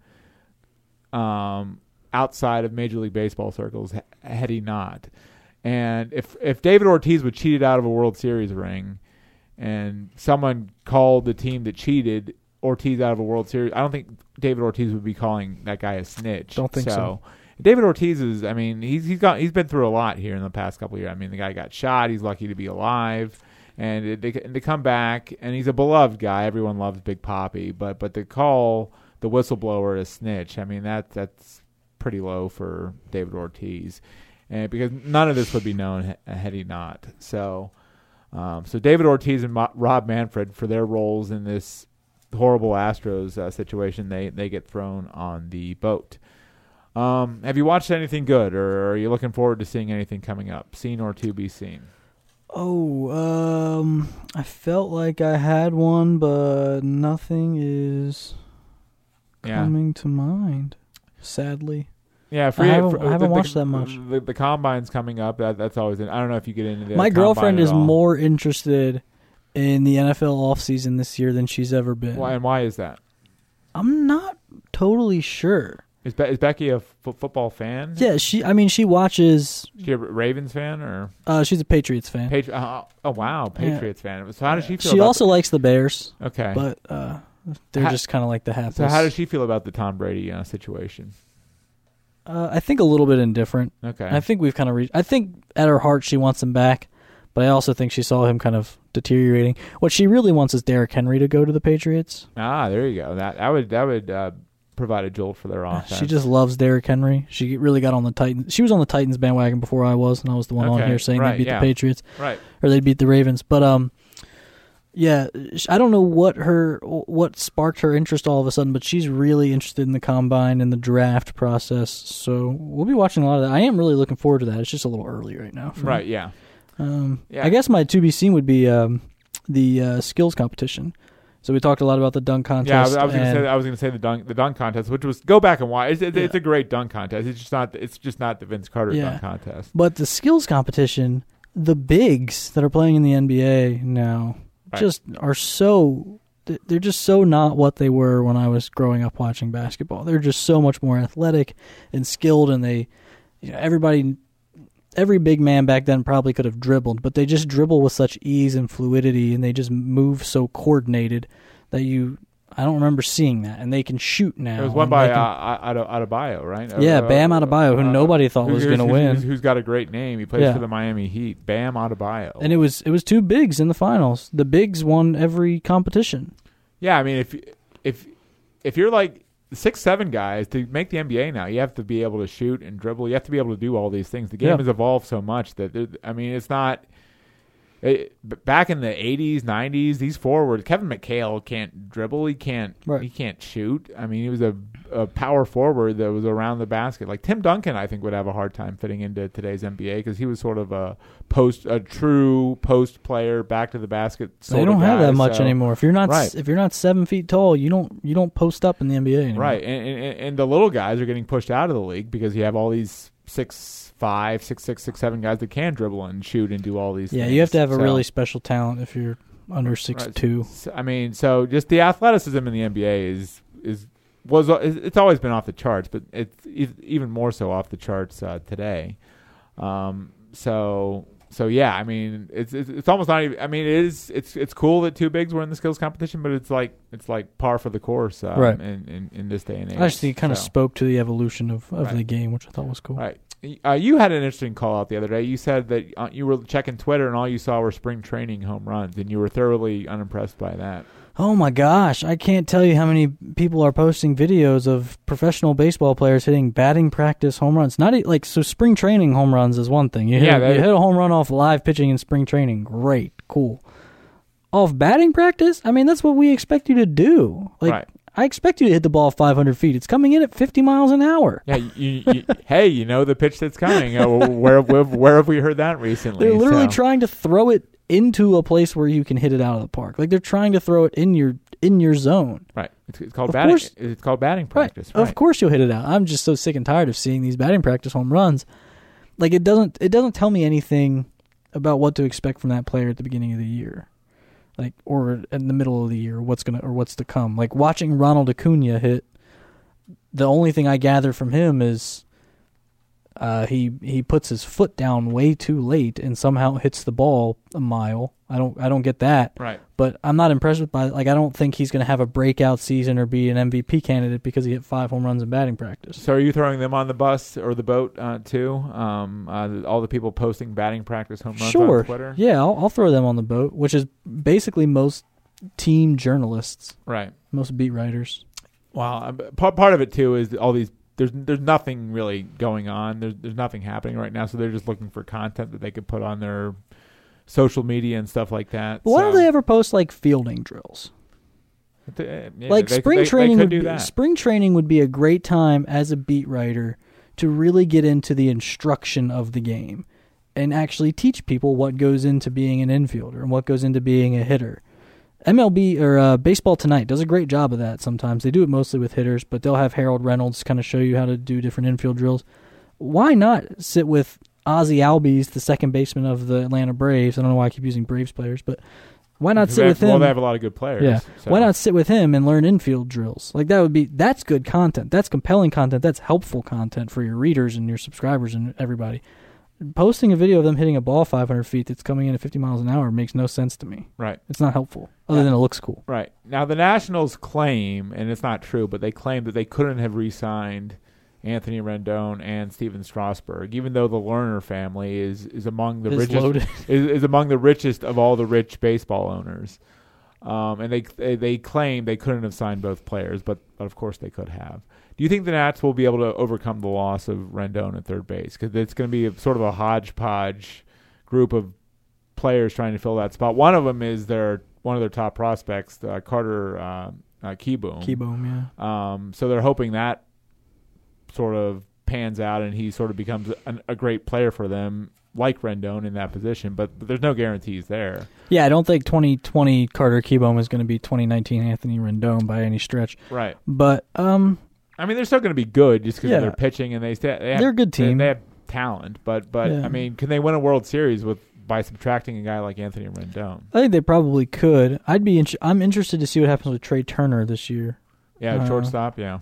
um, outside of Major League Baseball circles had he not. And if if David Ortiz was cheated out of a World Series ring, and someone called the team that cheated Ortiz out of a World Series, I don't think David Ortiz would be calling that guy a snitch. Don't think so. David Ortiz is, I mean, he's he's got he's been through a lot here in the past couple of years. I mean, the guy got shot. He's lucky to be alive, and they they come back, and he's a beloved guy. Everyone loves Big Papi, but but to call the whistleblower a snitch, I mean that that's pretty low for David Ortiz, and because none of this would be known ha- had he not. So, um, so David Ortiz and Mo- Rob Manfred for their roles in this horrible Astros uh, situation, they they get thrown on the boat. Um, have you watched anything good, or are you looking forward to seeing anything coming up, seen or to be seen? Oh, um, I felt like I had one, but nothing is Yeah, coming to mind. Sadly, yeah. I haven't- fr- I haven't the- watched the, that much. The, the combine's coming up. That that's always. I don't know if you get into the my girlfriend is more interested in the NFL offseason this year than she's ever been. Why, and why is that? I'm not totally sure. Is, Be- is Becky a f- football fan? Yeah, she. I mean, she watches. Is she a Ravens fan or Uh, she's a Patriots fan. Patri- uh, Oh wow, Patriots fan. So how does she feel? She also likes the Bears, okay. but uh, they're How- just kind of like the half. so how does she feel about the Tom Brady uh, situation? Uh, I think a little bit indifferent. Okay. I think we've kind of reached. I think at her heart she wants him back, but I also think she saw him kind of deteriorating. What she really wants is Derrick Henry to go to the Patriots. ah, there you go. That that would that would uh, provide a jolt for their offense. She just loves Derrick Henry. She really got on the Titans. She was on the Titans bandwagon before I was, and I was the one on here saying right, they beat yeah. the Patriots right. or they beat the Ravens. But um, Yeah, I don't know what her what sparked her interest all of a sudden, but she's really interested in the combine and the draft process. So we'll be watching a lot of that. I am really looking forward to that. It's just a little early right now. for me. Right. Yeah. Um, Yeah. I guess my to be seen would be um, the uh, skills competition. So we talked a lot about the dunk contest. Yeah, I was, was gonna say I was gonna say the dunk the dunk contest, which was go back and watch. It's, it's, it's a great dunk contest. It's just not it's just not the Vince Carter Yeah. dunk contest. But the skills competition, the bigs that are playing in the NBA now Right. just are so they're just so not what they were when I was growing up watching basketball. They're just so much more athletic and skilled and they you know, everybody every big man back then probably could have dribbled, but they just dribble with such ease and fluidity and they just move so coordinated that you I don't remember seeing that. And they can shoot now. It was won and by uh, can- Ado- Adebayo, right? Yeah, Uh, Bam Adebayo, who nobody thought who- was gonna win. who's- who's got a great name? He plays Yeah. for the Miami Heat. Bam Adebayo. and it was it was two bigs in the finals. The bigs won every competition. Yeah, I mean, if if if you're like six seven guys to make the NBA now, you have to be able to shoot and dribble. You have to be able to do all these things. The game Yeah. has evolved so much that I mean, it's not. It, back in the '80s, '90s, these forwards, Kevin McHale can't dribble. He can't. Right. He can't shoot. I mean, he was a, a power forward that was around the basket. Like Tim Duncan, I think would have a hard time fitting into today's NBA because he was sort of a post, a true post player, back to the basket. They don't have guy, that much so- anymore. If you're not Right. if you're not seven feet tall, you don't you don't post up in the NBA anymore. Right, and, and and the little guys are getting pushed out of the league because you have all these six five, six six, six seven guys that can dribble and shoot and do all these. Yeah, things. you have to have a So- really special talent if you're under six Right. two. so- I mean, so just the athleticism in the NBA is is was it's always been off the charts, but it's even more so off the charts uh, today. Um, so so yeah, I mean, it's, it's it's almost not even. I mean, it is it's it's cool that two bigs were in the skills competition, but it's like it's like par for the course, um, Right. In, in in this day and age. I it kind of spoke to the evolution of, of Right. the game, which I thought was cool. Right. Uh, you had an interesting call out the other day. You said that uh, you were checking Twitter and all you saw were spring training home runs, and you were thoroughly unimpressed by that. Oh my gosh, I can't tell you how many people are posting videos of professional baseball players hitting batting practice home runs. Not like so spring training home runs is one thing. You hit, Yeah, that- you hit a home run off live pitching in spring training. Great, cool. Off batting practice? I mean, that's what we expect you to do. Like right. I expect you to hit the ball 500 feet. It's coming in at 50 miles an hour. Yeah. You, you, hey, you know the pitch that's coming. Uh, where, where where have we heard that recently? They're literally So- trying to throw it into a place where you can hit it out of the park. Like they're trying to throw it in your in your zone. Right. It's, it's called Of batting. course. It's called batting Right. practice. Of course you'll hit it out. I'm just so sick and tired of seeing these batting practice home runs. Like it doesn't it doesn't tell me anything about what to expect from that player at the beginning of the year. Like or in the middle of the year, what's gonna or what's to come. Like watching Ronald Acuna hit the only thing I gather from him is uh, he he puts his foot down way too late and somehow hits the ball a mile. I don't I don't get that Right. but I'm not impressed with by like I don't think he's going to have a breakout season or be an MVP candidate because he hit five home runs in batting practice. So are you throwing them on the bus or the boat uh, too? Um, uh, all the people posting batting practice home runs Sure, on Twitter. yeah, I'll, I'll throw them on the boat, which is basically most team journalists, Right. most beat writers. Well, um, part part of it too is all these. There's there's nothing really going on. There's there's nothing happening right now, so they're just looking for content that they could put on their social media and stuff like that. But why so, don't they ever post like fielding drills? uh, yeah, like they- spring they- they training could would be, spring training would be a great time as a beat writer to really get into the instruction of the game and actually teach people what goes into being an infielder and what goes into being a hitter. MLB or uh, Baseball Tonight does a great job of that sometimes. They do it mostly with hitters, but they'll have Harold Reynolds kind of show you how to do different infield drills. Why not sit with Ozzie Albies, the second baseman of the Atlanta Braves? I don't know why I keep using Braves players, but why not sit have- with him? Well, they have a lot of good players. Yeah. so- Why not sit with him and learn infield drills? Like that would be that's good content. That's compelling content. That's helpful content for your readers and your subscribers and everybody. Posting a video of them hitting a ball 500 feet that's coming in at 50 miles an hour makes no sense to me. Right. It's not helpful, other Yeah. than it looks cool. Right. Now the Nationals claim, and it's not true, but they claim that they couldn't have re-signed Anthony Rendon and Stephen Strasburg, even though the Lerner family is is among the It's richest is, is among the richest of all the rich baseball owners. Um, and they, they they claim they couldn't have signed both players, but but of course they could have. Do you think the Nats will be able to overcome the loss of Rendon at third base? Because it's going to be a, sort of a hodgepodge group of players trying to fill that spot. One of them is their one of their top prospects, uh, Carter uh, uh, Kieboom. Kieboom, yeah. Um, so they're hoping that sort of pans out and he sort of becomes an, a great player for them, like Rendon in that position. But, but there's no guarantees there. Yeah, I don't think 2020 Carter Kieboom is going to be 2019 Anthony Rendon by any stretch. Right. But um, I mean, they're still going to be good just because Yeah. their pitching and they, sta- they have, They're a good team. They, have talent, but but Yeah. I mean, can they win a World Series with by subtracting a guy like Anthony Rendon? I think they probably could. I'd be. Int- I'm interested to see what happens with Trea Turner this year. Yeah, Uh, shortstop. Yeah.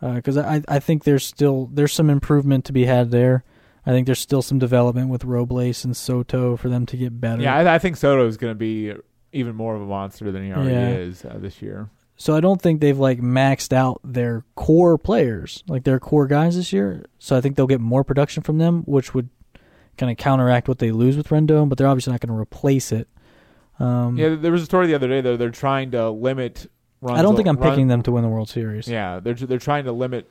Because I I think there's still there's some improvement to be had there. I think there's still some development with Robles and Soto for them to get better. Yeah, I, I think Soto is going to be even more of a monster than he already Yeah. is uh, this year. So I don't think they've like maxed out their core players, like their core guys this year. So I think they'll get more production from them, which would kind of counteract what they lose with Rendon. But they're obviously not going to replace it. Um, Yeah, there was a story the other day that they're trying to limit. I don't think I'm run- picking them to win the World Series. Yeah, they're they're trying to limit.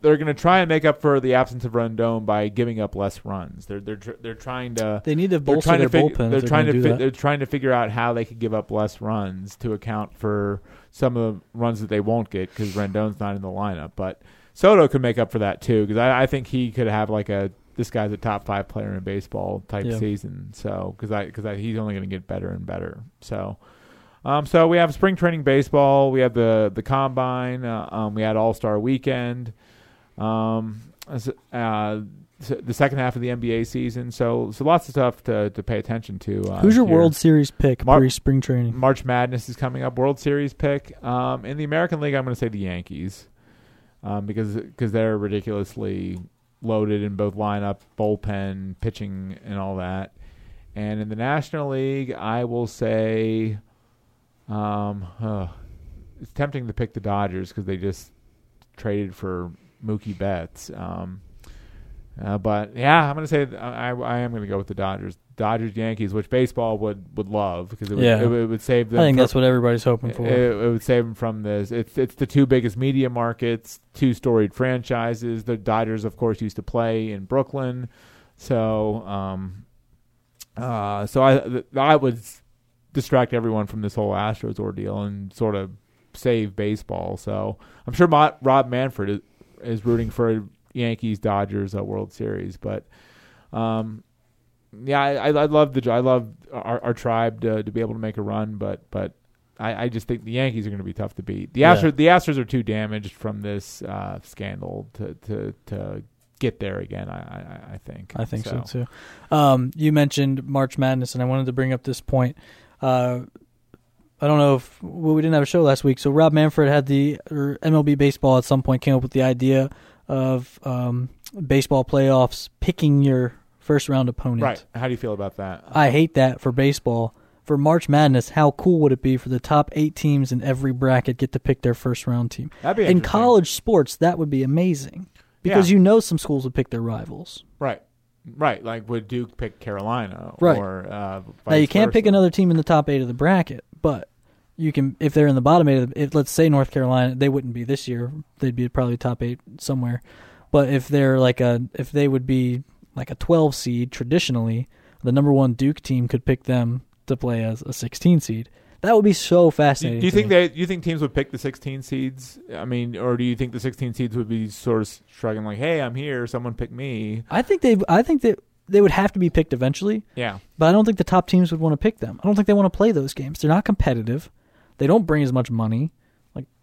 They're going to try and make up for the absence of Rendon by giving up less runs. They're they're they're trying to They need to they're bolster trying their to fig- bullpen. they're if trying to fi- they're trying to figure out how they could give up less runs to account for some of the runs that they won't get because Rendon's not in the lineup. But Soto could make up for that too because I, I think he could have like a this guy's a top five player in baseball type Yeah. season. So because I because he's only going to get better and better. So. Um, so we have spring training baseball. We have the the combine. Uh, um, we had All Star Weekend. Um, uh, the second half of the NBA season. So so lots of stuff to to pay attention to. Uh, Who's your here. World Series pick Mar- pre spring training? March Madness is coming up. World Series pick. Um, in the American League, I'm going to say the Yankees, um, because because they're ridiculously loaded in both lineup, bullpen, pitching, and all that. And in the National League, I will say, um, uh, it's tempting to pick the Dodgers because they just traded for Mookie Betts. Um, uh, but yeah, I'm going to say I, I am going to go with the Dodgers. Dodgers Yankees, which baseball would, would love because it would, Yeah. it, would- it would save them. I think from- that's what everybody's hoping for. it, it would save them from this. It's it's the two biggest media markets, two storied franchises. The Dodgers, of course, used to play in Brooklyn, so um, uh, so I I would distract everyone from this whole Astros ordeal and sort of save baseball. So I'm sure Rob Manfred is, is rooting for Yankees Dodgers uh, World Series, but um, yeah, I, I love the I love our, our tribe to to be able to make a run, but but I, I just think the Yankees are going to be tough to beat. The Yeah. Astros the Astros are too damaged from this uh, scandal to to to get there again. I I, I think. I think so, too. Um, you mentioned March Madness, and I wanted to bring up this point. Uh, I don't know if well, we didn't have a show last week, so Rob Manfred had the or MLB baseball at some point came up with the idea of um, baseball playoffs picking your first round opponent. Right. How do you feel about that? I hate that for baseball. For March Madness, how cool would it be for the top eight teams in every bracket get to pick their first round team? That'd be In college sports, that would be amazing because Yeah. you know some schools would pick their rivals. Right. Right. Like would Duke pick Carolina? Right. Or uh, Now you can't pick another team in the top eight of the bracket, but you can if they're in the bottom eight. Of the, if let's say North Carolina, they wouldn't be this year. They'd be probably top eight somewhere. But if they're like a if they would be like a twelve seed traditionally, the number one Duke team could pick them to play as a sixteen seed. That would be so fascinating. do you think me. Do you think teams would pick the 16 seeds? I mean, or do you think the 16 seeds would be sort of shrugging like, "Hey, I'm here. Someone pick me." I think they. I think that they would have to be picked eventually, Yeah. but I don't think the top teams would want to pick them. I don't think they want to play those games. They're not competitive. They don't bring as much money.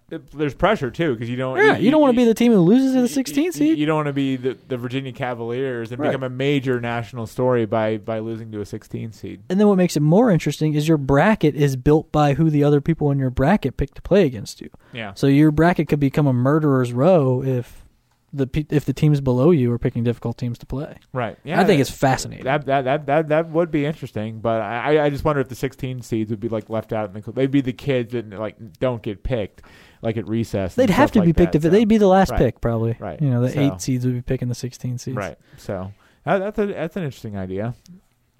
There's pressure too because you don't. Yeah, you don't want to be the team who loses to the you- 16 seed. You don't want to be the, the Virginia Cavaliers and Right. become a major national story by by losing to a 16 seed. And then what makes it more interesting is your bracket is built by who the other people in your bracket pick to play against you. Yeah. So your bracket could become a murderer's row if the if the teams below you are picking difficult teams to play. Right. Yeah. I think it's fascinating. That, that that that that would be interesting, but I I just wonder if the 16 seeds would be like left out. In the, they'd be the kids that like don't get picked, like at recess. They'd have to like be picked that, if so. they'd be the last Right. pick probably. Right. You know, the So- eight seeds would be picking the 16 seeds. right. So that, that's a that's an interesting idea.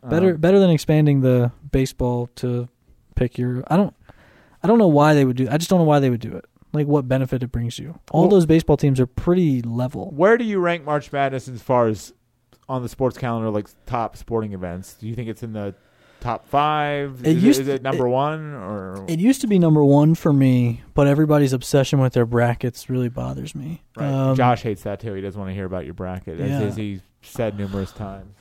Better Um, better than expanding the baseball to pick your I don't I don't know why they would do I just don't know why they would do it. Like what benefit it brings you. All Well- those baseball teams are pretty level. Where do you rank March Madness as far as on the sports calendar, like top sporting events? Do you think it's in the top five? It is, used- it, is it number one or It used to be number one for me, but everybody's obsession with their brackets really bothers me. right? Um, Josh hates that too. He doesn't want to hear about your bracket, as, Yeah. as he said numerous times.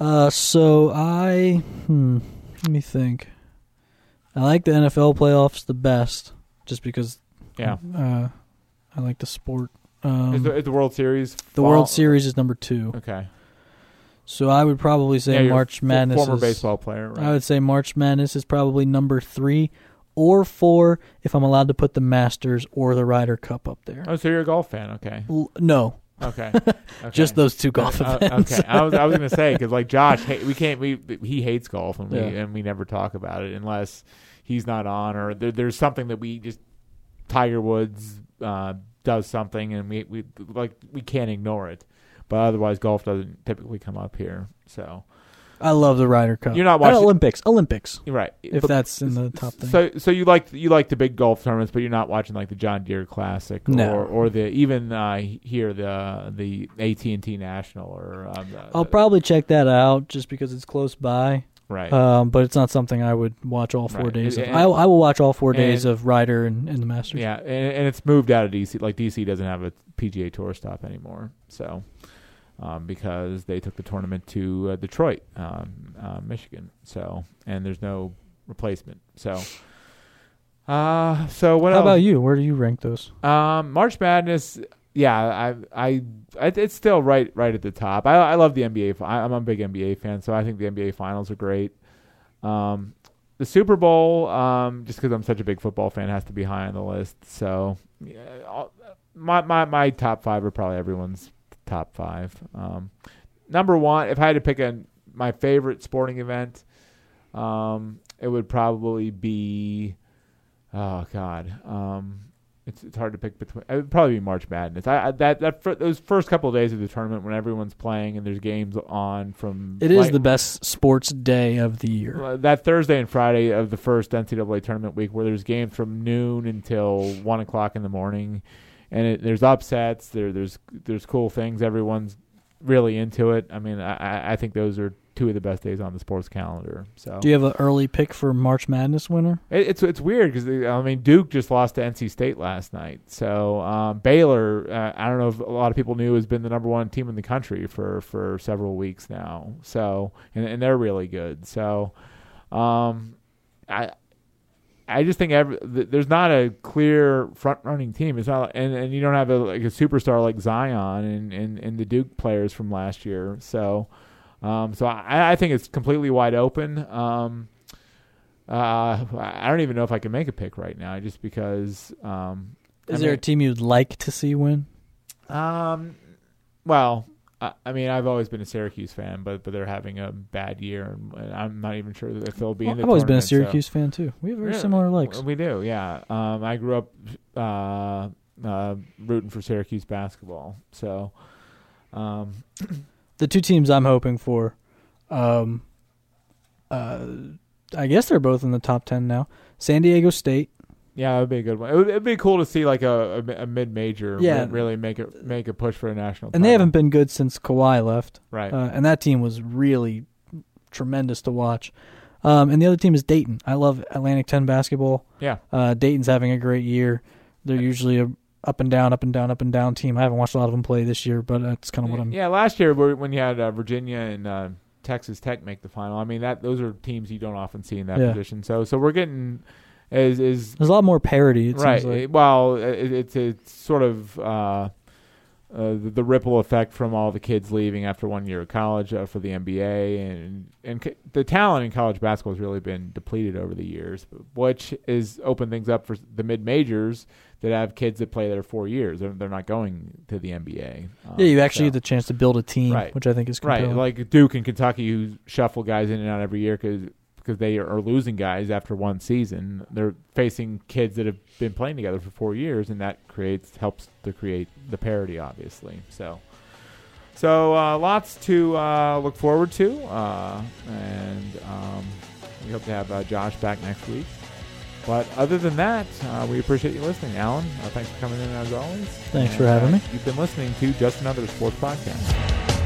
Uh, so I hmm, let me think. I like the NFL playoffs the best, just because. Yeah. Uh, I like the sport. Um, is, the, is the World Series the fall- World Series is number two, Okay. So I would probably say Yeah, March Madness. Former is, baseball player. Right? I would say March Madness is probably number three or four if I'm allowed to put the Masters or the Ryder Cup up there. oh, so you're a golf fan? Okay. L- no, Okay. okay. just those two golf Uh, uh, events. okay, I was I was gonna say because like Josh, we can't we he hates golf and we Yeah. and we never talk about it unless he's not on or there, there's something that we just Tiger Woods uh, does something and we we like we can't ignore it, but otherwise golf doesn't typically come up here. So I love the Ryder Cup. You're not watching- Olympics. Olympics. you're right. If But- that's in the top thing. So so you like you like the big golf tournaments, but you're not watching like the John Deere Classic No. or or the even uh, here the the AT and T National or um, the, I'll probably check that out just because it's close by. right. Um, but it's not something I would watch all four Right. days of. And- I, I will watch all four days of Ryder and, and the Masters. Yeah, and, and it's moved out of DC. Like DC doesn't have a PGA Tour stop anymore, so um, because they took the tournament to uh, Detroit, um, uh, Michigan. So and there's no replacement. So, uh, so what How else? about you? Where do you rank those? Um, March Madness. Yeah, I, I, I, it's still right, right at the top. I, I love the NBA. I'm a big NBA fan, so I think the NBA finals are great. Um, the Super Bowl, um, just because I'm such a big football fan, has to be high on the list. So, yeah, my, my, my top five are probably everyone's top five. Um, number one, if I had to pick a my favorite sporting event, um, it would probably be, oh God, um, it's it's hard to pick between. It would probably be March Madness. I, I that that fir- those first couple of days of the tournament when everyone's playing and there's games on from. It is like- the best sports day of the year. uh, that Thursday and Friday of the first NCAA tournament week, where there's games from noon until one o'clock in the morning, and it, there's upsets. There, there's there's cool things. Everyone's really into it. I mean, I, I- think those are two of the best days on the sports calendar. So Do you have an early pick for March Madness winner? it, it's it's weird because I mean Duke just lost to NC State last night. So um, Baylor, uh, I don't know if a lot of people knew, has been the number one team in the country for for several weeks now. So and, and they're really good. So um, I. I just think every, there's not a clear front running team. It's not, and, and you don't have a like a superstar like Zion and, and, and the Duke players from last year. So, um, so I, I think it's completely wide open. Um, uh, I don't even know if I can make a pick right now, just because. Um, Is I there a team you'd like to see win? Um, well, I, I mean, I've always been a Syracuse fan, but but they're having a bad year, and, I'm not even sure if they'll be in the. I've always been a tournament, so- Syracuse fan too. We have very Yeah, similar likes. We do, yeah. Um, I grew up uh, uh, rooting for Syracuse basketball, so. Um, The two teams I'm hoping for, um, uh, I guess they're both in the top ten now. San Diego State. Yeah, would be a good one. It would it'd be cool to see like a, a, a mid major, Yeah. really make it make a push for a national. And they title. haven't been good since Kawhi left. right. Uh, and that team was really tremendous to watch. Um, and the other team is Dayton. I love Atlantic 10 basketball. yeah, Uh, Dayton's having a great year. They're usually a up and down, up and down, up and down team. I haven't watched a lot of them play this year, but that's kind of what I'm. Yeah, last year where- when you had uh, Virginia and uh, Texas Tech make the final, I mean that those are teams you don't often see in that Yeah. position. So so we're getting is is There's a lot more parity. It right. seems like. well, it, it's it's sort of. Uh, uh, the, the ripple effect from all the kids leaving after one year of college uh, for the NBA and and c- the talent in college basketball has really been depleted over the years, which is opened things up for the mid majors that have kids that play there four years. They're, they're not going to the NBA. Um, yeah, you actually so- get the chance to build a team, Right. which I think is right, like Duke and Kentucky who shuffle guys in and out every year because because they are losing guys after one season. They're facing kids that have been playing together for four years, and that creates helps to create the parity, obviously. So, so uh, lots to uh, look forward to, uh, and um, we hope to have uh, Josh back next week. But other than that, uh, we appreciate you listening, Allen. Uh, thanks for coming in as always. Thanks for having me. You've been listening to Just Another Sports Podcast.